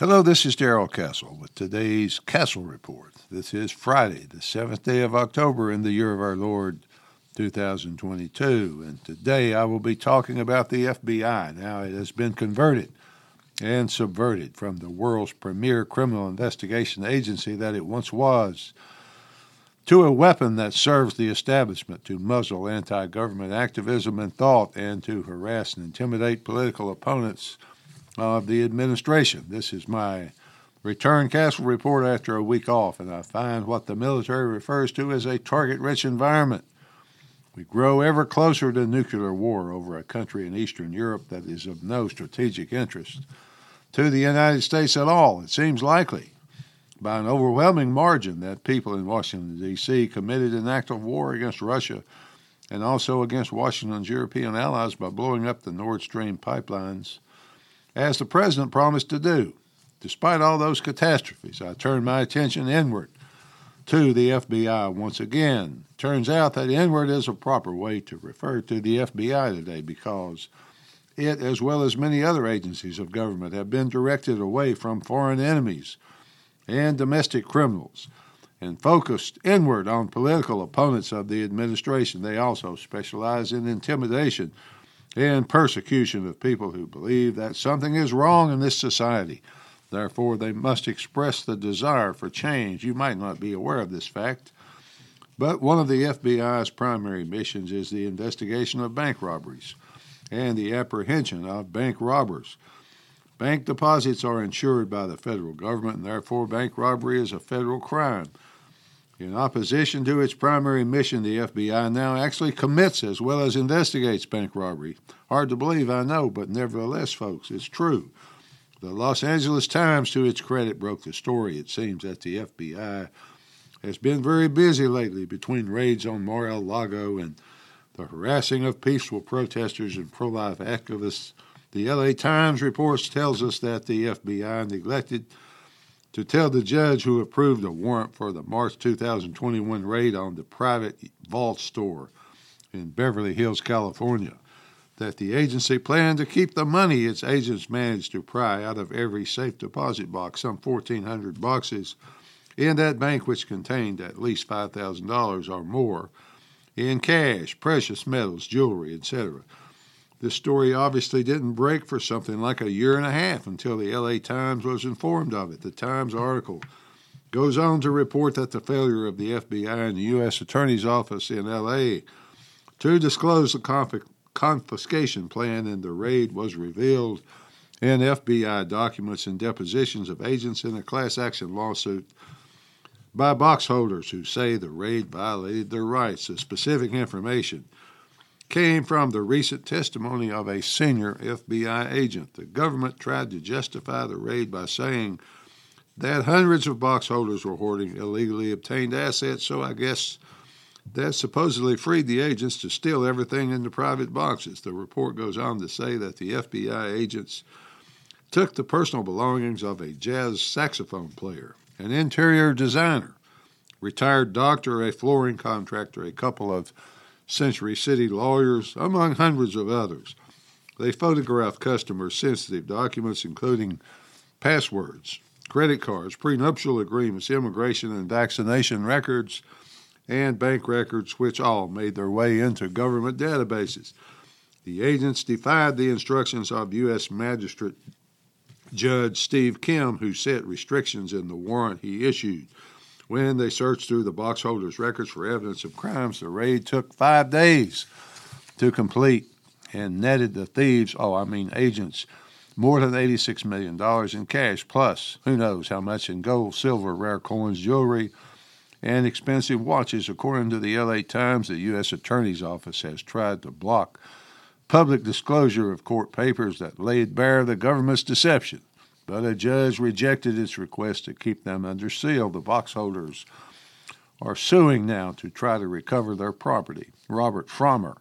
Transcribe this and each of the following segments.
Hello, this is Darrell Castle with today's Castle Report. This is Friday, the seventh day of October in the year of our Lord 2022. And today I will be talking about the FBI. Now, it has been converted and subverted from the world's premier criminal investigation agency that it once was to a weapon that serves the establishment to muzzle anti government activism and thought and to harass and intimidate political opponents of the administration. This is my return castle report after a week off, and I find what the military refers to as a target rich environment. We grow ever closer to nuclear war over a country in Eastern Europe that is of no strategic interest to the United States at all. It seems likely, by an overwhelming margin, that people in Washington, D.C. committed an act of war against Russia and also against Washington's European allies by blowing up the Nord Stream pipelines as the president promised to do. Despite all those catastrophes, I turned my attention inward to the FBI once again. Turns out that inward is a proper way to refer to the FBI today because it, as well as many other agencies of government, have been directed away from foreign enemies and domestic criminals and focused inward on political opponents of the administration. They also specialize in intimidation and persecution of people who believe that something is wrong in this society. Therefore, they must express the desire for change. You might not be aware of this fact, but one of the FBI's primary missions is the investigation of bank robberies and the apprehension of bank robbers. Bank deposits are insured by the federal government, and therefore, bank robbery is a federal crime. In opposition to its primary mission, the FBI now actually commits as well as investigates bank robbery. Hard to believe, I know, but nevertheless, folks, it's true. The Los Angeles Times, to its credit, broke the story. It seems that the FBI has been very busy lately between raids on Mar-a-Lago and the harassing of peaceful protesters and pro-life activists. The LA Times reports tells us that the FBI neglected to tell the judge who approved a warrant for the March 2021 raid on the private vault store in Beverly Hills, California, that the agency planned to keep the money its agents managed to pry out of every safe deposit box, some 1,400 boxes, in that bank which contained at least $5,000 or more in cash, precious metals, jewelry, etc. This story obviously didn't break for something like a year and a half until the LA Times was informed of it. The Times article goes on to report that the failure of the FBI and the U.S. Attorney's Office in LA to disclose the confiscation plan in the raid was revealed in FBI documents and depositions of agents in a class action lawsuit by box holders who say the raid violated their rights. The specific information came from the recent testimony of a senior FBI agent. The government tried to justify the raid by saying that hundreds of box holders were hoarding illegally obtained assets, so I guess that supposedly freed the agents to steal everything in the private boxes. The report goes on to say that the FBI agents took the personal belongings of a jazz saxophone player, an interior designer, retired doctor, a flooring contractor, a couple of Century City lawyers, among hundreds of others. They photographed customer sensitive documents, including passwords, credit cards, prenuptial agreements, immigration and vaccination records, and bank records, which all made their way into government databases. The agents defied the instructions of U.S. Magistrate Judge Steve Kim, who set restrictions in the warrant he issued. When they searched through the box holders' records for evidence of crimes, the raid took five days to complete and netted the thieves, oh, I mean agents, more than $86 million in cash, plus who knows how much in gold, silver, rare coins, jewelry, and expensive watches. According to the LA Times, the U.S. Attorney's Office has tried to block public disclosure of court papers that laid bare the government's deception but a judge rejected its request to keep them under seal. The box holders are suing now to try to recover their property. Robert Frommer,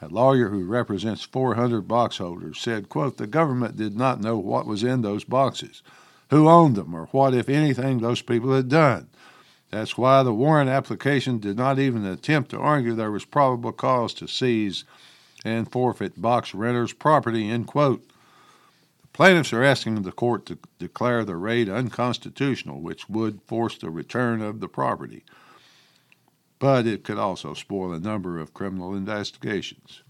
a lawyer who represents 400 box holders, said, quote, the government did not know what was in those boxes, who owned them, or what, if anything, those people had done. That's why the warrant application did not even attempt to argue there was probable cause to seize and forfeit box renters' property, end quote Plaintiffs are asking the court to declare the raid unconstitutional, which would force the return of the property. But it could also spoil a number of criminal investigations.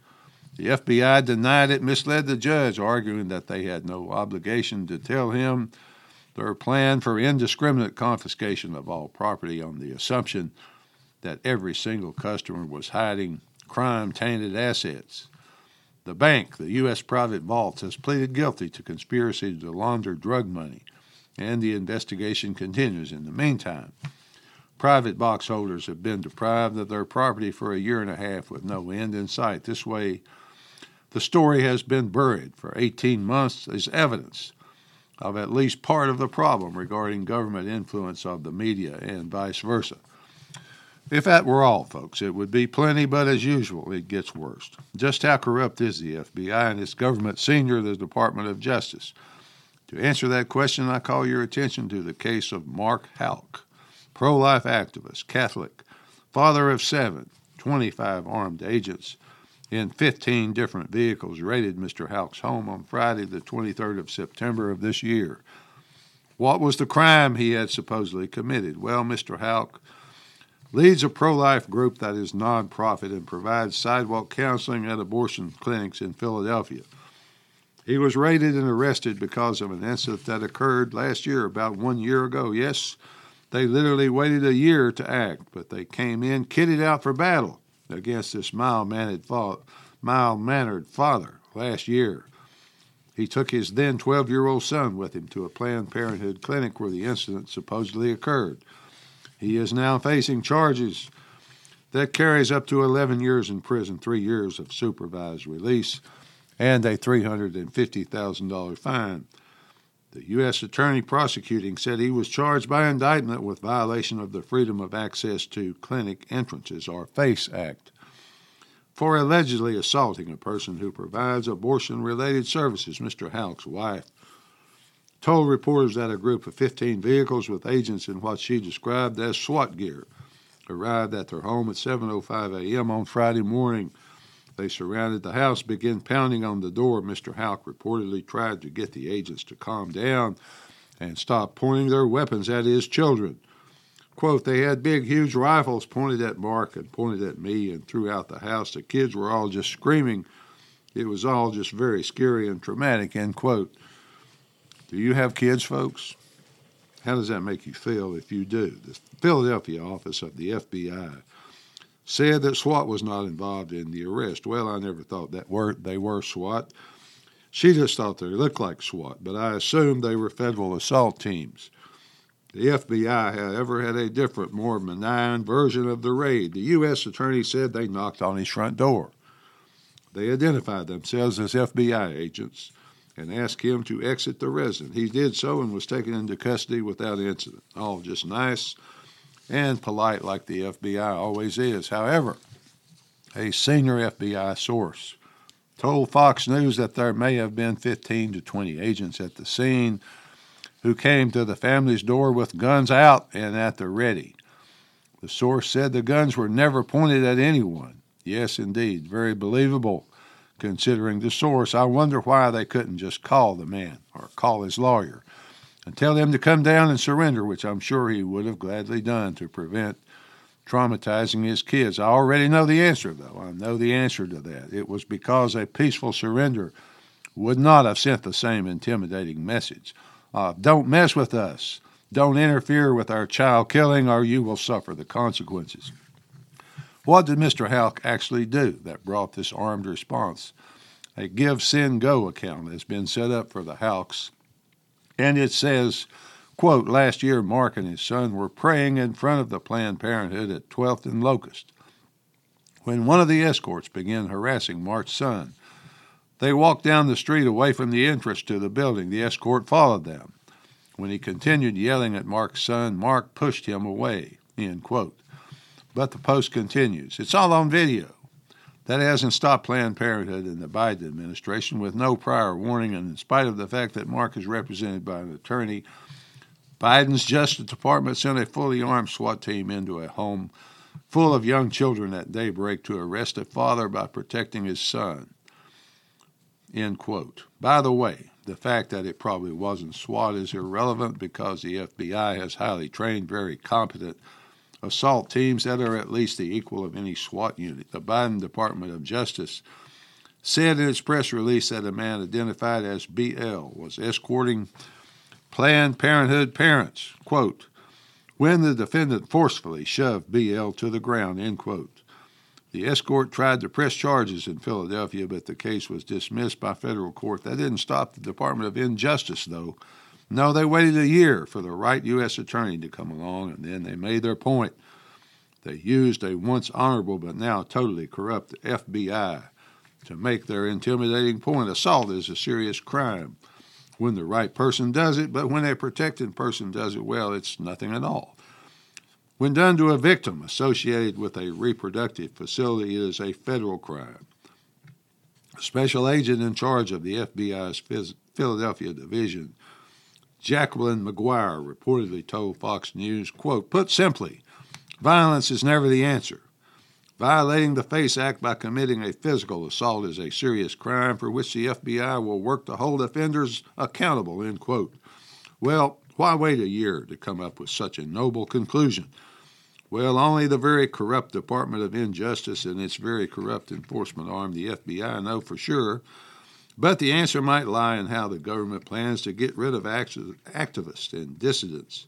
The FBI denied it misled the judge, arguing that they had no obligation to tell him their plan for indiscriminate confiscation of all property on the assumption that every single customer was hiding crime tainted assets. The bank, the U.S. private vaults, has pleaded guilty to conspiracy to launder drug money, and the investigation continues. In the meantime, private box holders have been deprived of their property for a year and a half with no end in sight. This way, the story has been buried for 18 months as evidence of at least part of the problem regarding government influence of the media and vice versa. If that were all, folks, it would be plenty, but as usual, it gets worse. Just how corrupt is the FBI and its government senior, the Department of Justice? To answer that question, I call your attention to the case of Mark Houck, pro life activist, Catholic, father of seven, 25 armed agents in 15 different vehicles raided Mr. Houck's home on Friday, the 23rd of September of this year. What was the crime he had supposedly committed? Well, Mr. Houck leads a pro life group that is nonprofit and provides sidewalk counseling at abortion clinics in Philadelphia. He was raided and arrested because of an incident that occurred last year, about one year ago. Yes, they literally waited a year to act, but they came in kitted out for battle against this mild mannered mild mannered father last year. He took his then 12 year old son with him to a Planned Parenthood clinic where the incident supposedly occurred. He is now facing charges that carries up to 11 years in prison, three years of supervised release, and a $350,000 fine. The U.S. Attorney prosecuting said he was charged by indictment with violation of the Freedom of Access to Clinic Entrances, or FACE Act, for allegedly assaulting a person who provides abortion related services. Mr. Houck's wife told reporters that a group of 15 vehicles with agents in what she described as SWAT gear arrived at their home at 7:05 a.m. on Friday morning they surrounded the house, began pounding on the door. Mr. Houck reportedly tried to get the agents to calm down and stop pointing their weapons at his children. Quote, they had big, huge rifles pointed at Mark and pointed at me and throughout the house. The kids were all just screaming. It was all just very scary and traumatic, end quote. Do you have kids, folks? How does that make you feel if you do? The Philadelphia office of the FBI said that SWAT was not involved in the arrest. Well, I never thought that were they were SWAT. She just thought they looked like SWAT, but I assumed they were federal assault teams. The FBI, however, had a different, more benign version of the raid. The U.S. attorney said they knocked on his front door. They identified themselves as FBI agents and asked him to exit the residence. He did so and was taken into custody without incident. All just nice and polite like the FBI always is. However, a senior FBI source told Fox News that there may have been 15 to 20 agents at the scene who came to the family's door with guns out and at the ready. The source said the guns were never pointed at anyone. Yes, indeed, very believable considering the source. I wonder why they couldn't just call the man or call his lawyer and tell him to come down and surrender, which I'm sure he would have gladly done to prevent traumatizing his kids. I already know the answer, though. I know the answer to that. It was because a peaceful surrender would not have sent the same intimidating message. Uh, don't mess with us. Don't interfere with our child killing, or you will suffer the consequences. What did Mr. Houck actually do that brought this armed response? A GiveSendGo account has been set up for the Houcks and it says, quote, last year Mark and his son were praying in front of the Planned Parenthood at 12th and Locust. When one of the escorts began harassing Mark's son, they walked down the street away from the entrance to the building. The escort followed them. When he continued yelling at Mark's son, Mark pushed him away. End quote. But the post continues. It's all on video. That hasn't stopped Planned Parenthood and the Biden administration with no prior warning, and in spite of the fact that Mark is represented by an attorney, Biden's Justice Department sent a fully armed SWAT team into a home full of young children at daybreak to arrest a father by protecting his son. End quote. By the way, the fact that it probably wasn't SWAT is irrelevant because the FBI has highly trained, very competent assault teams that are at least the equal of any SWAT unit. The Biden Department of Justice said in its press release that a man identified as BL was escorting Planned Parenthood parents, quote, when the defendant forcefully shoved BL to the ground, end quote. The escort tried to press charges in Philadelphia, but the case was dismissed by federal court. That didn't stop the Department of Injustice, though. No, they waited a year for the right U.S. attorney to come along, and then they made their point. They used a once honorable but now totally corrupt FBI to make their intimidating point. Assault is a serious crime when the right person does it, but when a protected person does it well, it's nothing at all. When done to a victim associated with a reproductive facility, it is a federal crime. A special agent in charge of the FBI's Philadelphia division, Jacqueline Maguire, reportedly told Fox News, quote, Put simply, violence is never the answer. Violating the FACE Act by committing a physical assault is a serious crime for which the FBI will work to hold offenders accountable. End quote. Well, why wait a year to come up with such a noble conclusion? Well, only the very corrupt Department of Injustice and its very corrupt enforcement arm, the FBI, know for sure. But the answer might lie in how the government plans to get rid of activists and dissidents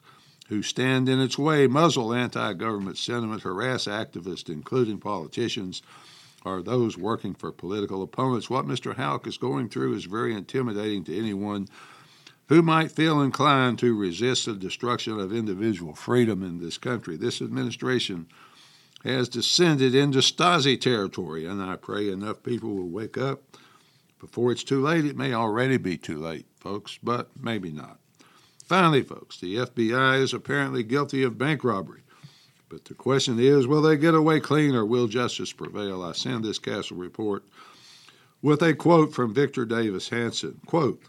who stand in its way, muzzle anti government sentiment, harass activists, including politicians, or those working for political opponents. What Mr. Houck is going through is very intimidating to anyone who might feel inclined to resist the destruction of individual freedom in this country. This administration has descended into Stasi territory, and I pray enough people will wake up before it's too late. It may already be too late, folks, but maybe not. Finally, folks, the FBI is apparently guilty of bank robbery. But the question is will they get away clean or will justice prevail? I send this Castle report with a quote from Victor Davis Hanson. Quote,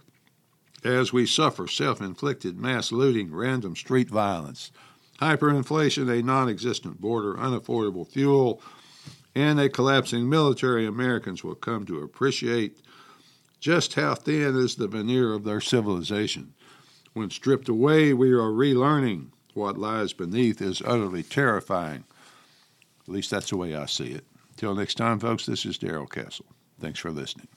as we suffer self inflicted mass looting, random street violence, hyperinflation, a non existent border, unaffordable fuel, and a collapsing military, Americans will come to appreciate just how thin is the veneer of their civilization. When stripped away, we are relearning what lies beneath is utterly terrifying. At least that's the way I see it. Till next time, folks, this is Darrell Castle. Thanks for listening.